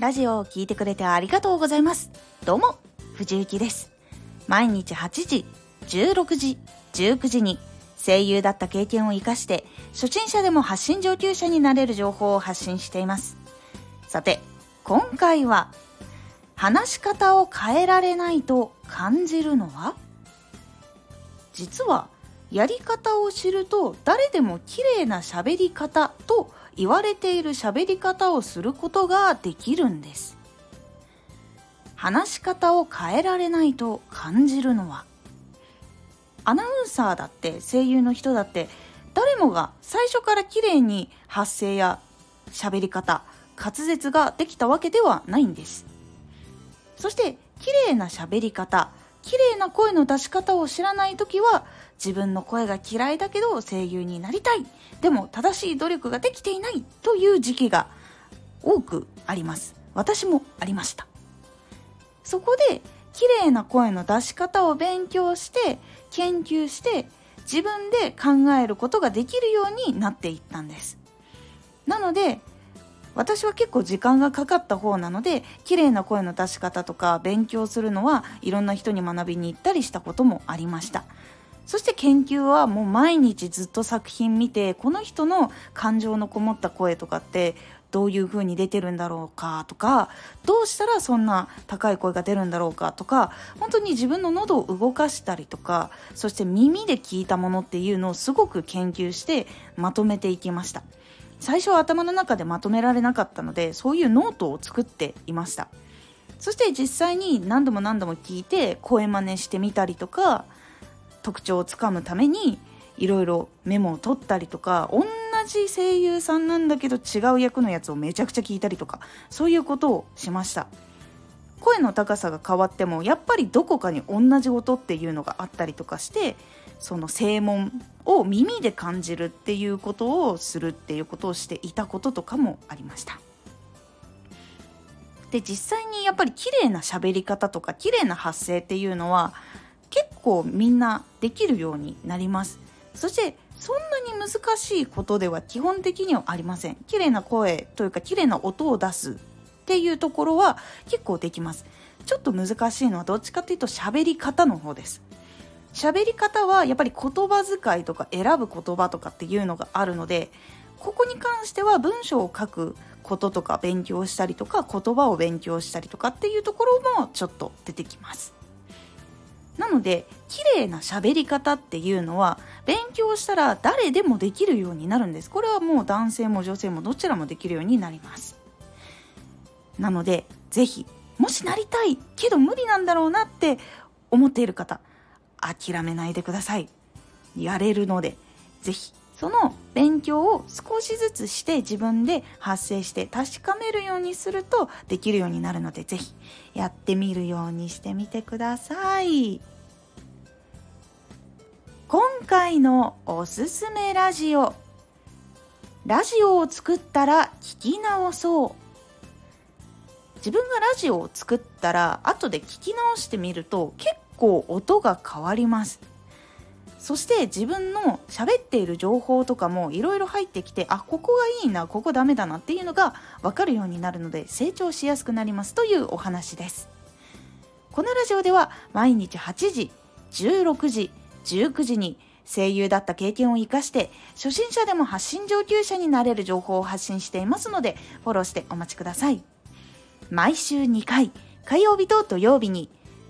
ラジオを聴いてくれてありがとうございます。どうも、藤幸です。毎日8時、16時、19時に声優だった経験を活かして、初心者でも発信上級者になれる情報を発信しています。さて、今回は、話し方を変えられないと感じるのは？実は、やり方を知ると誰でも綺麗な喋り方と言われている喋り方をすることができるんです。話し方を変えられないと感じるのは。アナウンサーだって声優の人だって誰もが最初から綺麗に発声や喋り方滑舌ができたわけではないんです。そして綺麗な喋り方綺麗な声の出し方を知らない時は自分の声が嫌いだけど声優になりたい。でも正しい努力ができていないという時期が多くあります。私もありました。そこで綺麗な声の出し方を勉強して研究して自分で考えることができるようになっていったんです。なので私は結構時間がかかった方なので綺麗な声の出し方とか勉強するのはいろんな人に学びに行ったりしたこともありました。そして研究はもう毎日ずっと作品見てこの人の感情のこもった声とかってどういう風に出てるんだろうかとかどうしたらそんな高い声が出るんだろうかとか本当に自分の喉を動かしたりとかそして耳で聞いたものっていうのをすごく研究してまとめていきました。最初は頭の中でまとめられなかったのでそういうノートを作っていました。そして実際に何度も何度も聞いて声真似してみたりとか特徴をつかむためにいろいろメモを取ったりとか同じ声優さんなんだけど違う役のやつをめちゃくちゃ聞いたりとかそういうことをしました。声の高さが変わってもやっぱりどこかに同じ音っていうのがあったりとかしてその声紋を耳で感じるっていうことをするっていうことをしていたこととかもありました。で実際にやっぱり綺麗な喋り方とか綺麗な発声っていうのは結構みんなできるようになります。そしてそんなに難しいことでは基本的にはありません。綺麗な声というか綺麗な音を出すっていうところは結構できます。ちょっと難しいのはどっちかっていうと喋り方の方です。喋り方はやっぱり言葉遣いとか選ぶ言葉とかっていうのがあるのでここに関しては文章を書くこととか勉強したりとか言葉を勉強したりとかっていうところもちょっと出てきます。なので綺麗な喋り方っていうのは勉強したら誰でもできるようになるんです。これはもう男性も女性もどちらもできるようになります。なので是非もしなりたいけど無理なんだろうなって思っている方諦めないでください。やれるので是非その勉強を少しずつして自分で発声して確かめるようにするとできるようになるので是非やってみるようにしてみてください。今回のおすすめラジオ。ラジオを作ったら聞き直そう。自分がラジオを作ったら後で聞き直してみると結構音が変わります。そして自分の喋っている情報とかもいろいろ入ってきてあここがいいなここダメだなっていうのが分かるようになるので成長しやすくなりますというお話です。このラジオでは毎日8時16時19時に声優だった経験を生かして初心者でも発信上級者になれる情報を発信していますのでフォローしてお待ちください。毎週2回火曜日と土曜日に